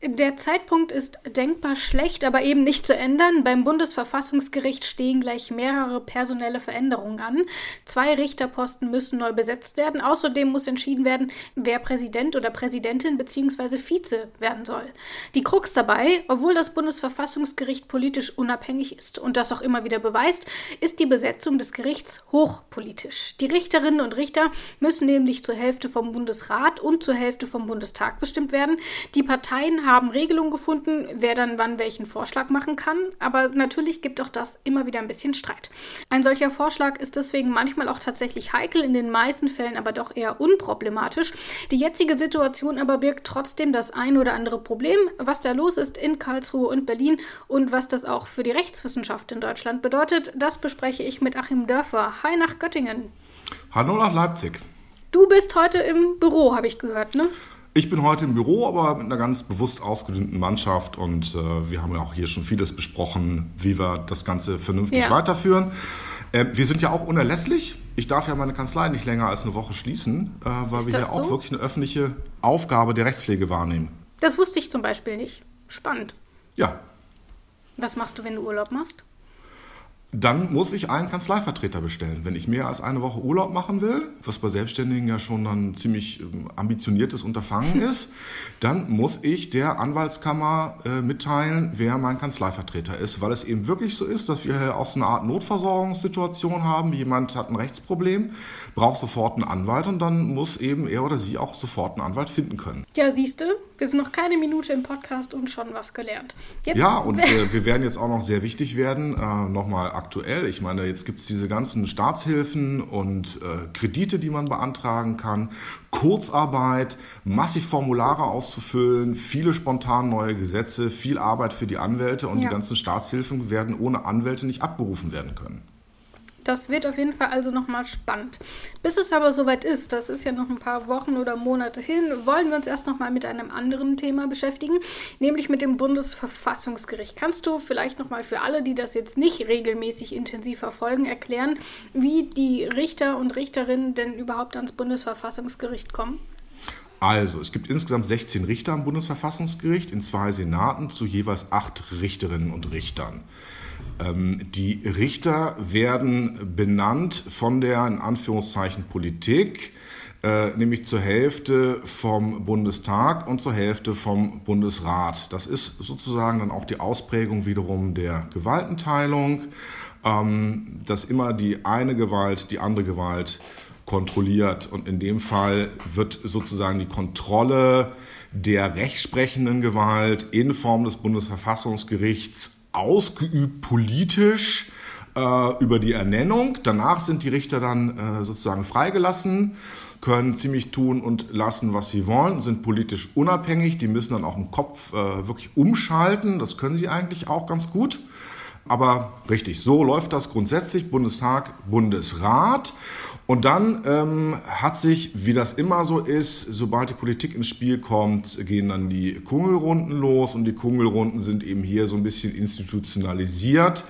Der Zeitpunkt ist denkbar schlecht, aber eben nicht zu ändern. Beim Bundesverfassungsgericht stehen gleich mehrere personelle Veränderungen an. Zwei Richterposten müssen neu besetzt werden. Außerdem muss entschieden werden, wer Präsident oder Präsidentin bzw. Vize werden soll. Die Krux dabei, obwohl das Bundesverfassungsgericht politisch unabhängig ist und das auch immer wieder beweist, ist die Besetzung des Gerichts hochpolitisch. Die Richterinnen und Richter müssen nämlich zur Hälfte vom Bundesrat und zur Hälfte vom Bundestag bestimmt werden. Die Parteien haben Regelungen gefunden, wer dann wann welchen Vorschlag machen kann, aber natürlich gibt auch das immer wieder ein bisschen Streit. Ein solcher Vorschlag ist deswegen manchmal auch tatsächlich heikel, in den meisten Fällen aber doch eher unproblematisch. Die jetzige Situation aber birgt trotzdem das ein oder andere Problem, was da los ist in Karlsruhe und Berlin und was das auch für die Rechtswissenschaft in Deutschland bedeutet, das bespreche ich mit Achim Dörfer. Hi nach Göttingen. Hallo nach Leipzig. Du bist heute im Büro, habe ich gehört, ne? Ich bin heute im Büro, aber mit einer ganz bewusst ausgedünnten Mannschaft und äh, wir haben ja auch hier schon vieles besprochen, wie wir das Ganze vernünftig ja. weiterführen. Äh, wir sind ja auch unerlässlich. Ich darf ja meine Kanzlei nicht länger als eine Woche schließen, äh, weil Ist wir hier so? auch wirklich eine öffentliche Aufgabe der Rechtspflege wahrnehmen. Das wusste ich zum Beispiel nicht. Spannend. Ja. Was machst du, wenn du Urlaub machst? Dann muss ich einen Kanzleivertreter bestellen. Wenn ich mehr als eine Woche Urlaub machen will, was bei Selbstständigen ja schon ein ziemlich ähm, ambitioniertes Unterfangen ist, dann muss ich der Anwaltskammer äh, mitteilen, wer mein Kanzleivertreter ist, weil es eben wirklich so ist, dass wir hier auch so eine Art Notversorgungssituation haben. Jemand hat ein Rechtsproblem, braucht sofort einen Anwalt und dann muss eben er oder sie auch sofort einen Anwalt finden können. Ja, siehst du, wir sind noch keine Minute im Podcast und schon was gelernt. Jetzt ja, und äh, wir werden jetzt auch noch sehr wichtig werden, äh, nochmal aktuell. Ich meine, jetzt gibt es diese ganzen Staatshilfen und äh, Kredite, die man beantragen kann, Kurzarbeit, massig Formulare auszufüllen, viele spontan neue Gesetze, viel Arbeit für die Anwälte und ja. die ganzen Staatshilfen werden ohne Anwälte nicht abgerufen werden können. Das wird auf jeden Fall also nochmal spannend. Bis es aber soweit ist, das ist ja noch ein paar Wochen oder Monate hin, wollen wir uns erst nochmal mit einem anderen Thema beschäftigen, nämlich mit dem Bundesverfassungsgericht. Kannst du vielleicht nochmal für alle, die das jetzt nicht regelmäßig intensiv verfolgen, erklären, wie die Richter und Richterinnen denn überhaupt ans Bundesverfassungsgericht kommen? Also, es gibt insgesamt 16 Richter am Bundesverfassungsgericht in zwei Senaten zu jeweils acht Richterinnen und Richtern. Ähm, die Richter werden benannt von der in Anführungszeichen Politik, äh, nämlich zur Hälfte vom Bundestag und zur Hälfte vom Bundesrat. Das ist sozusagen dann auch die Ausprägung wiederum der Gewaltenteilung, ähm, dass immer die eine Gewalt die andere Gewalt kontrolliert. Und in dem Fall wird sozusagen die Kontrolle der rechtsprechenden Gewalt in Form des Bundesverfassungsgerichts ausgeübt politisch äh, über die Ernennung. Danach sind die Richter dann äh, sozusagen freigelassen, können ziemlich tun und lassen, was sie wollen, sind politisch unabhängig. Die müssen dann auch im Kopf äh, wirklich umschalten. Das können sie eigentlich auch ganz gut. Aber richtig, so läuft das grundsätzlich. Bundestag, Bundesrat. Und dann ähm, hat sich, wie das immer so ist, sobald die Politik ins Spiel kommt, gehen dann die Kungelrunden los und die Kungelrunden sind eben hier so ein bisschen institutionalisiert,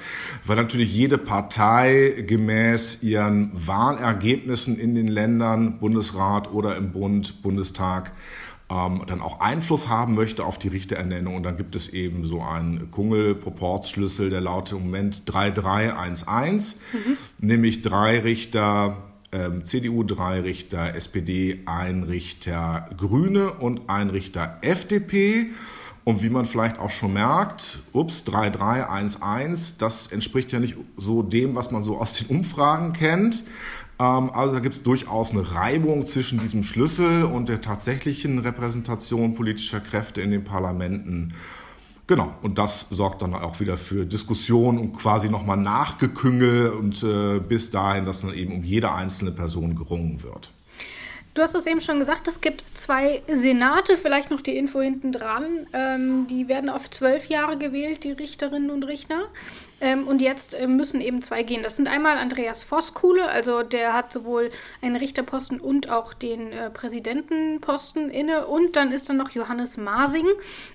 weil natürlich jede Partei gemäß ihren Wahlergebnissen in den Ländern, Bundesrat oder im Bund, Bundestag, ähm, dann auch Einfluss haben möchte auf die Richterernennung. Und dann gibt es eben so einen Kungel-Proportsschlüssel, der lautet im Moment 3311, mhm. nämlich drei Richter ähm, CDU drei Richter, SPD ein Richter Grüne und ein Richter FDP. Und wie man vielleicht auch schon merkt, ups, 3-3-1-1, das entspricht ja nicht so dem, was man so aus den Umfragen kennt. Ähm, also da gibt es durchaus eine Reibung zwischen diesem Schlüssel und der tatsächlichen Repräsentation politischer Kräfte in den Parlamenten. Genau, und das sorgt dann auch wieder für Diskussion und quasi nochmal Nachgeküngel und äh, bis dahin, dass dann eben um jede einzelne Person gerungen wird. Du hast es eben schon gesagt, es gibt zwei Senate, vielleicht noch die Info hinten dran. Ähm, die werden auf zwölf Jahre gewählt, die Richterinnen und Richter. Ähm, und jetzt äh, müssen eben zwei gehen. Das sind einmal Andreas Voskuhle, also der hat sowohl einen Richterposten und auch den äh, Präsidentenposten inne. Und dann ist dann noch Johannes Masing.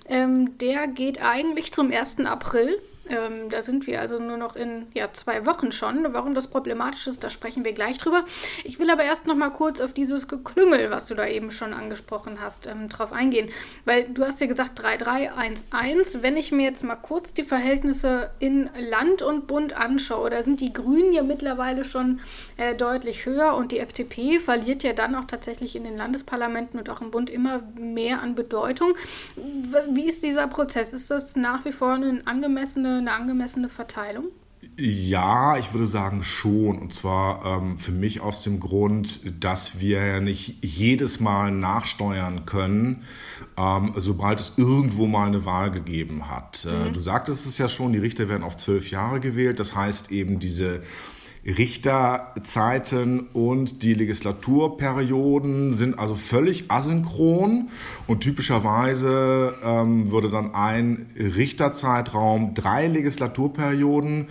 Ähm, der geht eigentlich zum 1. April Ähm, da sind wir also nur noch in ja, zwei Wochen schon. Warum das problematisch ist, da sprechen wir gleich drüber. Ich will aber erst noch mal kurz auf dieses Geklüngel, was du da eben schon angesprochen hast, ähm, drauf eingehen. Weil du hast ja gesagt 3-3-1-1. Wenn ich mir jetzt mal kurz die Verhältnisse in Land und Bund anschaue, da sind die Grünen ja mittlerweile schon äh, deutlich höher und die FDP verliert ja dann auch tatsächlich in den Landesparlamenten und auch im Bund immer mehr an Bedeutung. Wie ist dieser Prozess? Ist das nach wie vor eine angemessene, eine angemessene Verteilung? Ja, ich würde sagen schon. Und zwar ähm, für mich aus dem Grund, dass wir ja nicht jedes Mal nachsteuern können, ähm, sobald es irgendwo mal eine Wahl gegeben hat. Äh, mhm. du sagtest es ja schon, die Richter werden auf zwölf Jahre gewählt. Das heißt eben diese Richterzeiten und die Legislaturperioden sind also völlig asynchron und typischerweise ähm, würde dann ein Richterzeitraum drei Legislaturperioden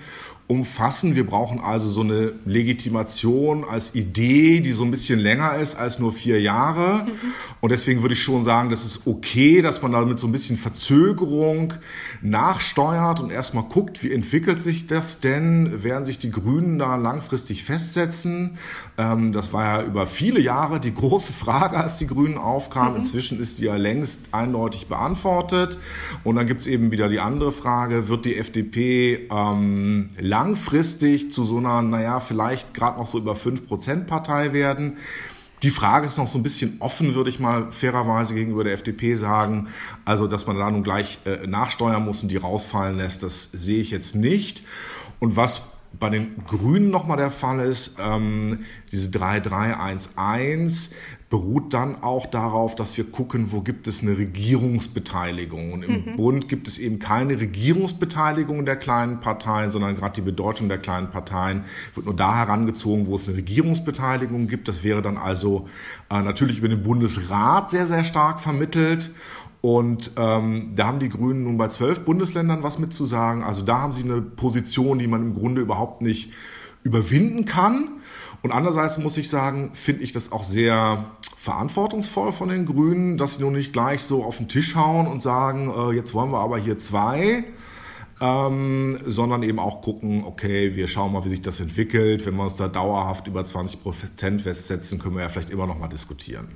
umfassen. Wir brauchen also so eine Legitimation als Idee, die so ein bisschen länger ist als nur vier Jahre. Mhm. Und deswegen würde ich schon sagen, das ist okay, dass man da mit so ein bisschen Verzögerung nachsteuert und erstmal guckt, wie entwickelt sich das denn? Werden sich die Grünen da langfristig festsetzen? Ähm, das war ja über viele Jahre die große Frage, als die Grünen aufkamen. Mhm. Inzwischen ist die ja längst eindeutig beantwortet. Und dann gibt es eben wieder die andere Frage, wird die FDP ähm, langfristig zu so einer, naja, vielleicht gerade noch so über 5% Partei werden. Die Frage ist noch so ein bisschen offen, würde ich mal fairerweise gegenüber der FDP sagen. Also, dass man da nun gleich äh, nachsteuern muss und die rausfallen lässt, das sehe ich jetzt nicht. Und was bei den Grünen nochmal der Fall ist, ähm, diese 3311 beruht dann auch darauf, dass wir gucken, wo gibt es eine Regierungsbeteiligung. Und im mhm. Bund gibt es eben keine Regierungsbeteiligung der kleinen Parteien, sondern gerade die Bedeutung der kleinen Parteien wird nur da herangezogen, wo es eine Regierungsbeteiligung gibt. Das wäre dann also äh, natürlich über den Bundesrat sehr, sehr stark vermittelt. Und ähm, da haben die Grünen nun bei zwölf Bundesländern was mitzusagen. Also da haben sie eine Position, die man im Grunde überhaupt nicht überwinden kann. Und andererseits muss ich sagen, finde ich das auch sehr verantwortungsvoll von den Grünen, dass sie nun nicht gleich so auf den Tisch hauen und sagen, äh, jetzt wollen wir aber hier zwei. Ähm, sondern eben auch gucken, okay, wir schauen mal, wie sich das entwickelt. Wenn wir uns da dauerhaft über 20 Prozent festsetzen, können wir ja vielleicht immer noch mal diskutieren.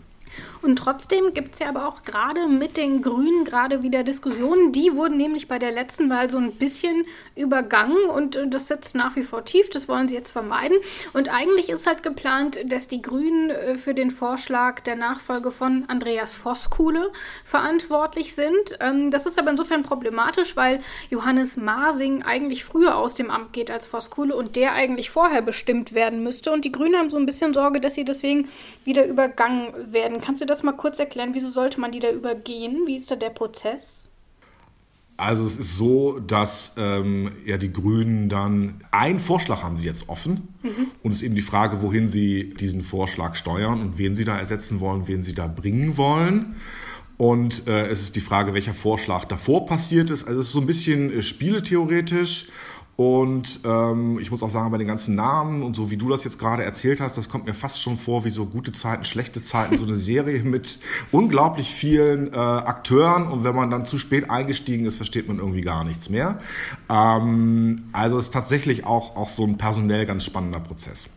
Und trotzdem gibt es ja aber auch gerade mit den Grünen gerade wieder Diskussionen. Die wurden nämlich bei der letzten Wahl so ein bisschen übergangen und äh, das sitzt nach wie vor tief. Das wollen sie jetzt vermeiden. Und eigentlich ist halt geplant, dass die Grünen äh, für den Vorschlag der Nachfolge von Andreas Voskuhle verantwortlich sind. Ähm, das ist aber insofern problematisch, weil Johannes Masing eigentlich früher aus dem Amt geht als Voskuhle und der eigentlich vorher bestimmt werden müsste. Und die Grünen haben so ein bisschen Sorge, dass sie deswegen wieder übergangen werden Kannst du das mal kurz erklären? Wieso sollte man die da übergehen? Wie ist da der Prozess? Also es ist so, dass ähm, ja die Grünen dann einen Vorschlag haben sie jetzt offen mhm. und es ist eben die Frage, wohin sie diesen Vorschlag steuern und wen sie da ersetzen wollen, wen sie da bringen wollen. Und äh, es ist die Frage, welcher Vorschlag davor passiert ist. Also es ist so ein bisschen äh, spieletheoretisch und ähm, ich muss auch sagen, bei den ganzen Namen und so wie du das jetzt gerade erzählt hast, das kommt mir fast schon vor wie so gute Zeiten, schlechte Zeiten, so eine Serie mit unglaublich vielen äh, Akteuren und wenn man dann zu spät eingestiegen ist, versteht man irgendwie gar nichts mehr. Ähm, also es ist tatsächlich auch, auch so ein personell ganz spannender Prozess.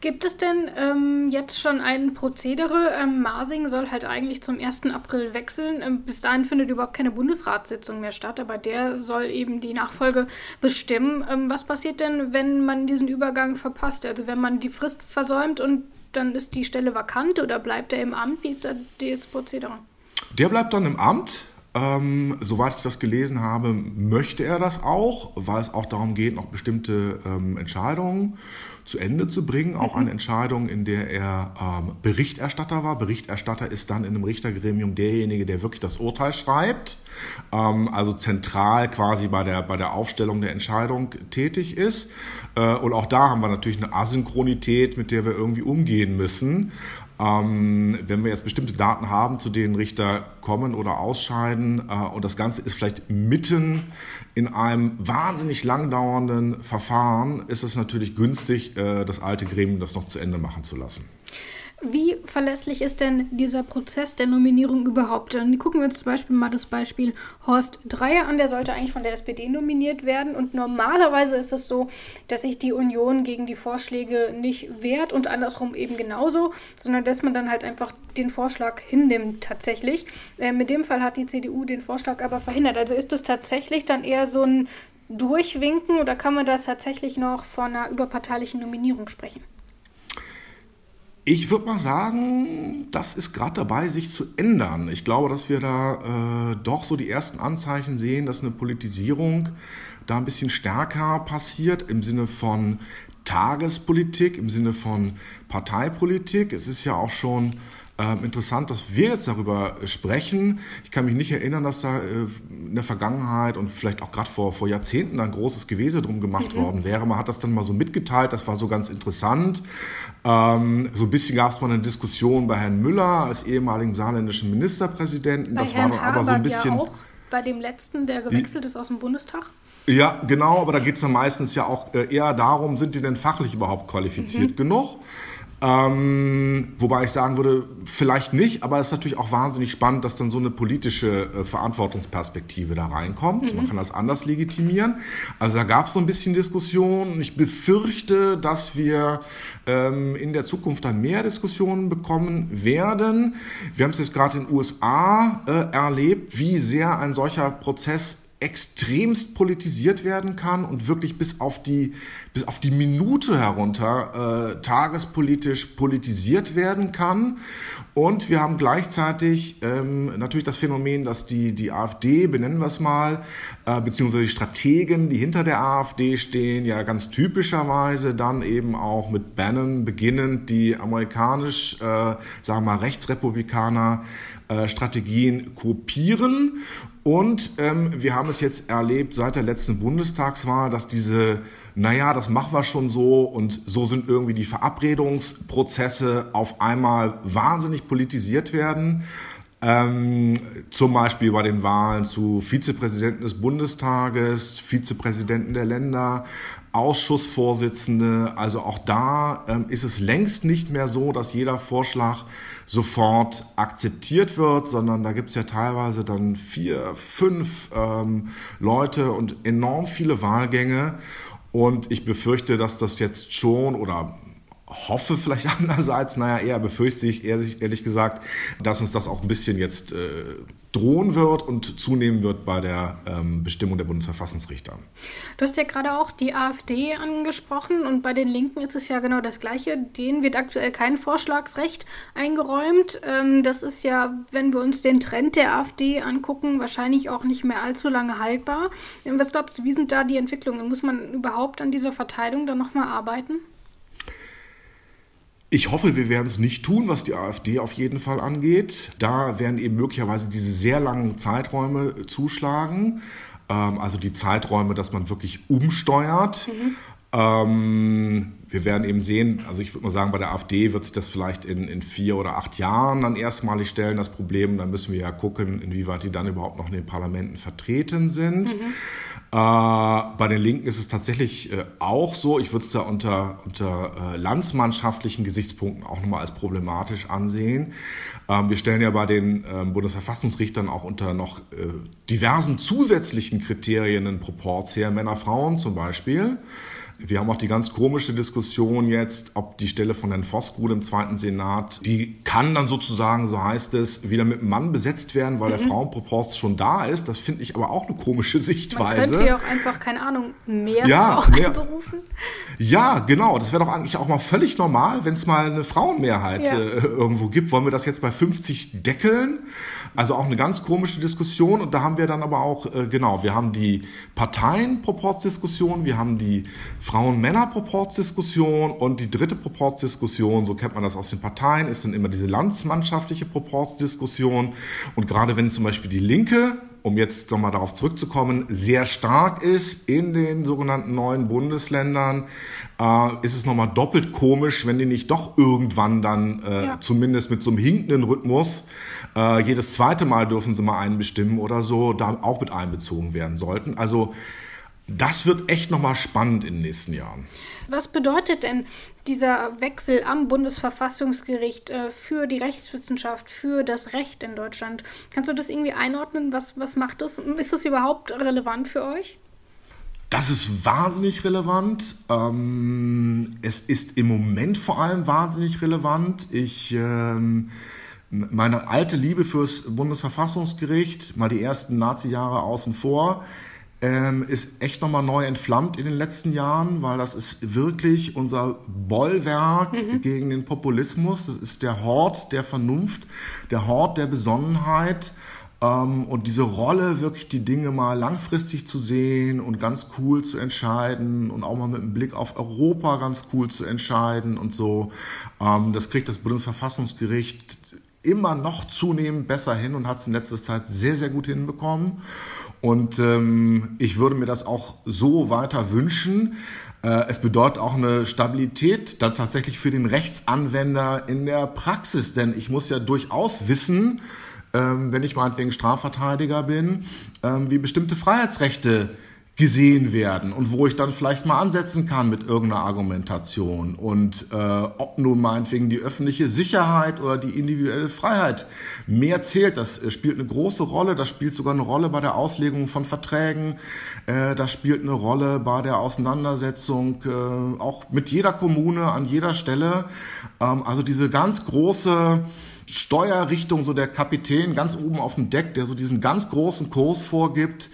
Gibt es denn ähm, jetzt schon ein Prozedere? Ähm, Masing soll halt eigentlich zum 1. April wechseln. Ähm, bis dahin findet überhaupt keine Bundesratssitzung mehr statt, aber der soll eben die Nachfolge bestimmen. Ähm, was passiert denn, wenn man diesen Übergang verpasst? Also wenn man die Frist versäumt und dann ist die Stelle vakant oder bleibt er im Amt? Wie ist da das Prozedere? Der bleibt dann im Amt. Ähm, soweit ich das gelesen habe, möchte er das auch, weil es auch darum geht, noch bestimmte ähm, Entscheidungen zu Ende zu bringen. Auch mhm. eine Entscheidung, in der er ähm, Berichterstatter war. Berichterstatter ist dann in einem Richtergremium derjenige, der wirklich das Urteil schreibt. Ähm, also zentral quasi bei der, bei der Aufstellung der Entscheidung tätig ist. Äh, und auch da haben wir natürlich eine Asynchronität, mit der wir irgendwie umgehen müssen. Ähm, wenn wir jetzt bestimmte Daten haben, zu denen Richter kommen oder ausscheiden, äh, und das Ganze ist vielleicht mitten in einem wahnsinnig langdauernden Verfahren, ist es natürlich günstig, äh, das alte Gremium das noch zu Ende machen zu lassen. Wie verlässlich ist denn dieser Prozess der Nominierung überhaupt? Dann gucken wir uns zum Beispiel mal das Beispiel Horst Dreier an. Der sollte eigentlich von der SPD nominiert werden. Und normalerweise ist es so, dass sich die Union gegen die Vorschläge nicht wehrt und andersrum eben genauso, sondern dass man dann halt einfach den Vorschlag hinnimmt tatsächlich. Äh, mit dem Fall hat die CDU den Vorschlag aber verhindert. Also ist es tatsächlich dann eher so ein Durchwinken oder kann man da tatsächlich noch von einer überparteilichen Nominierung sprechen? Ich würde mal sagen, das ist gerade dabei, sich zu ändern. Ich glaube, dass wir da äh, doch so die ersten Anzeichen sehen, dass eine Politisierung da ein bisschen stärker passiert im Sinne von Tagespolitik, im Sinne von Parteipolitik. Es ist ja auch schon ähm, interessant, dass wir jetzt darüber sprechen. Ich kann mich nicht erinnern, dass da äh, in der Vergangenheit und vielleicht auch gerade vor, vor Jahrzehnten ein großes Gewese drum gemacht mhm. worden wäre. Man hat das dann mal so mitgeteilt, das war so ganz interessant. Ähm, so ein bisschen gab es mal eine Diskussion bei Herrn Müller als ehemaligen saarländischen Ministerpräsidenten. Bei das Herrn war aber so ein bisschen. Ja auch bei dem letzten, der gewechselt ist aus dem Bundestag? Ja, genau, aber da geht es dann meistens ja auch äh, eher darum, sind die denn fachlich überhaupt qualifiziert mhm. genug? Ähm, wobei ich sagen würde, vielleicht nicht, aber es ist natürlich auch wahnsinnig spannend, dass dann so eine politische äh, Verantwortungsperspektive da reinkommt. Mhm. Man kann das anders legitimieren. Also da gab es so ein bisschen Diskussion. Ich befürchte, dass wir ähm, in der Zukunft dann mehr Diskussionen bekommen werden. Wir haben es jetzt gerade in den USA äh, erlebt, wie sehr ein solcher Prozess extremst politisiert werden kann und wirklich bis auf die, bis auf die Minute herunter äh, tagespolitisch politisiert werden kann. Und wir haben gleichzeitig ähm, natürlich das Phänomen, dass die, die AfD, benennen wir es mal, äh, beziehungsweise die Strategen, die hinter der AfD stehen, ja ganz typischerweise dann eben auch mit Bannon beginnend die amerikanisch, äh, sagen wir mal, Rechtsrepublikaner äh, Strategien kopieren und ähm, wir haben es jetzt erlebt seit der letzten Bundestagswahl, dass diese, naja, das machen wir schon so und so sind irgendwie die Verabredungsprozesse auf einmal wahnsinnig politisiert werden. Ähm, zum Beispiel bei den Wahlen zu Vizepräsidenten des Bundestages, Vizepräsidenten der Länder, Ausschussvorsitzende. Also auch da ähm, ist es längst nicht mehr so, dass jeder Vorschlag sofort akzeptiert wird, sondern da gibt es ja teilweise dann vier, fünf ähm, Leute und enorm viele Wahlgänge. Und ich befürchte, dass das jetzt schon oder hoffe vielleicht andererseits, naja, eher befürchte ich ehrlich, ehrlich gesagt, dass uns das auch ein bisschen jetzt äh, drohen wird und zunehmen wird bei der ähm, Bestimmung der Bundesverfassungsrichter. Du hast ja gerade auch die AfD angesprochen und bei den Linken ist es ja genau das Gleiche. Denen wird aktuell kein Vorschlagsrecht eingeräumt. Ähm, das ist ja, wenn wir uns den Trend der AfD angucken, wahrscheinlich auch nicht mehr allzu lange haltbar. Was glaubst du, wie sind da die Entwicklungen? Muss man überhaupt an dieser Verteilung dann nochmal arbeiten? Ich hoffe, wir werden es nicht tun, was die AfD auf jeden Fall angeht. Da werden eben möglicherweise diese sehr langen Zeiträume zuschlagen. Ähm, also die Zeiträume, dass man wirklich umsteuert. Mhm. Ähm, wir werden eben sehen, also ich würde mal sagen, bei der AfD wird sich das vielleicht in, in vier oder acht Jahren dann erstmalig stellen, das Problem. Dann müssen wir ja gucken, inwieweit die dann überhaupt noch in den Parlamenten vertreten sind. Mhm. Äh, bei den Linken ist es tatsächlich äh, auch so, ich würde es da unter, unter äh, landsmannschaftlichen Gesichtspunkten auch nochmal als problematisch ansehen. Ähm, wir stellen ja bei den ähm, Bundesverfassungsrichtern auch unter noch diversen zusätzlichen Kriterien einen Proporz her, Männer, Frauen zum Beispiel. Wir haben auch die ganz komische Diskussion jetzt, ob die Stelle von Herrn Voskuhl im zweiten Senat, die kann dann sozusagen, so heißt es, wieder mit einem Mann besetzt werden, weil mhm. der Frauenproporz schon da ist. Das finde ich aber auch eine komische Sichtweise. Man könnte ja auch einfach, keine Ahnung, mehr ja, Frauen mehr, berufen. Ja, genau. Das wäre doch eigentlich auch mal völlig normal, wenn es mal eine Frauenmehrheit ja. äh, irgendwo gibt. Wollen wir das jetzt bei 50 deckeln? Also auch eine ganz komische Diskussion. Und da haben wir dann aber auch, äh, genau, wir haben die Parteienproportsdiskussion, wir haben die Frauen-Männer-Proportsdiskussion und die dritte Proportsdiskussion, so kennt man das aus den Parteien, ist dann immer diese landsmannschaftliche Proportsdiskussion. Und gerade wenn zum Beispiel die Linke um jetzt nochmal darauf zurückzukommen, sehr stark ist in den sogenannten neuen Bundesländern, äh, ist es nochmal doppelt komisch, wenn die nicht doch irgendwann dann äh, ja. zumindest mit so einem hinkenden Rhythmus äh, jedes zweite Mal dürfen sie mal einen bestimmen oder so, da auch mit einbezogen werden sollten. Also Das wird echt nochmal spannend in den nächsten Jahren. Was bedeutet denn dieser Wechsel am Bundesverfassungsgericht äh, für die Rechtswissenschaft, für das Recht in Deutschland? Kannst du das irgendwie einordnen? Was, was macht das? Ist das überhaupt relevant für euch? Das ist wahnsinnig relevant. Ähm, es ist im Moment vor allem wahnsinnig relevant. Ich, ähm, meine alte Liebe fürs Bundesverfassungsgericht, mal die ersten Nazi-Jahre außen vor, ähm, ist echt nochmal neu entflammt in den letzten Jahren, weil das ist wirklich unser Bollwerk mhm. gegen den Populismus. Das ist der Hort der Vernunft, der Hort der Besonnenheit. Ähm, und diese Rolle, wirklich die Dinge mal langfristig zu sehen und ganz cool zu entscheiden und auch mal mit einem Blick auf Europa ganz cool zu entscheiden und so, ähm, das kriegt das Bundesverfassungsgericht immer noch zunehmend besser hin und hat es in letzter Zeit sehr, sehr gut hinbekommen. Und ähm, ich würde mir das auch so weiter wünschen. Äh, es bedeutet auch eine Stabilität dann tatsächlich für den Rechtsanwender in der Praxis, denn ich muss ja durchaus wissen, ähm, wenn ich meinetwegen Strafverteidiger bin, ähm, wie bestimmte Freiheitsrechte gesehen werden und wo ich dann vielleicht mal ansetzen kann mit irgendeiner Argumentation und äh, ob nun meinetwegen die öffentliche Sicherheit oder die individuelle Freiheit mehr zählt, das äh, spielt eine große Rolle, das spielt sogar eine Rolle bei der Auslegung von Verträgen, äh, das spielt eine Rolle bei der Auseinandersetzung äh, auch mit jeder Kommune an jeder Stelle. Ähm, also diese ganz große Steuerrichtung, so der Kapitän ganz oben auf dem Deck, der so diesen ganz großen Kurs vorgibt,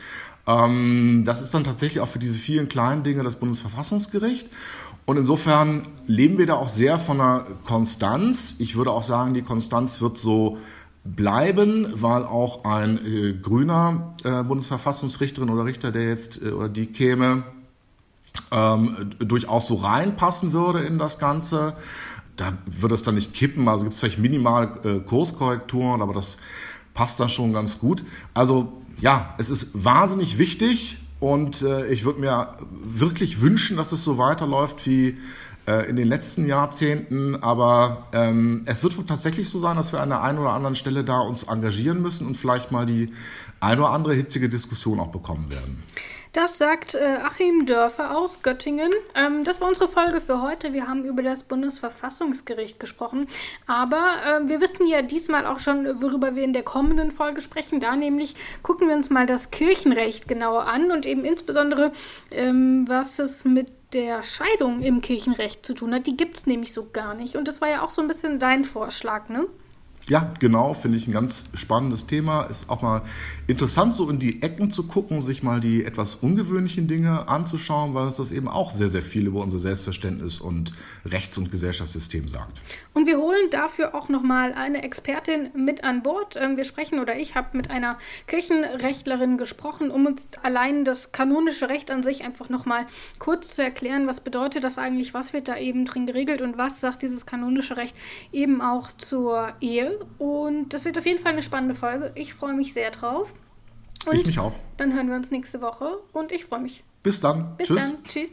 das ist dann tatsächlich auch für diese vielen kleinen Dinge das Bundesverfassungsgericht. Und insofern leben wir da auch sehr von einer Konstanz. Ich würde auch sagen, die Konstanz wird so bleiben, weil auch ein äh, grüner äh, Bundesverfassungsrichterin oder Richter, der jetzt äh, oder die käme, ähm, durchaus so reinpassen würde in das Ganze. Da würde es dann nicht kippen, also gibt es vielleicht minimal äh, Kurskorrekturen, aber das passt dann schon ganz gut. Also ja, es ist wahnsinnig wichtig und äh, ich würde mir wirklich wünschen, dass es so weiterläuft wie in den letzten Jahrzehnten. Aber ähm, es wird tatsächlich so sein, dass wir an der einen oder anderen Stelle da uns engagieren müssen und vielleicht mal die eine oder andere hitzige Diskussion auch bekommen werden. Das sagt äh, Achim Dörfer aus Göttingen. Ähm, das war unsere Folge für heute. Wir haben über das Bundesverfassungsgericht gesprochen. Aber äh, wir wissen ja diesmal auch schon, worüber wir in der kommenden Folge sprechen. Da nämlich gucken wir uns mal das Kirchenrecht genauer an und eben insbesondere, ähm, was es mit der Scheidung im Kirchenrecht zu tun hat. Die gibt es nämlich so gar nicht. Und das war ja auch so ein bisschen dein Vorschlag, ne? Ja, genau, finde ich ein ganz spannendes Thema. Ist auch mal interessant, so in die Ecken zu gucken, sich mal die etwas ungewöhnlichen Dinge anzuschauen, weil uns das eben auch sehr, sehr viel über unser Selbstverständnis und Rechts- und Gesellschaftssystem sagt. Und wir holen dafür auch nochmal eine Expertin mit an Bord. Ähm, wir sprechen oder ich habe mit einer Kirchenrechtlerin gesprochen, um uns allein das kanonische Recht an sich einfach nochmal kurz zu erklären, was bedeutet das eigentlich, was wird da eben drin geregelt und was sagt dieses kanonische Recht eben auch zur Ehe. Und das wird auf jeden Fall eine spannende Folge. Ich freue mich sehr drauf. Und ich mich auch. Dann hören wir uns nächste Woche und ich freue mich. Bis dann. Bis Tschüss. dann. Tschüss.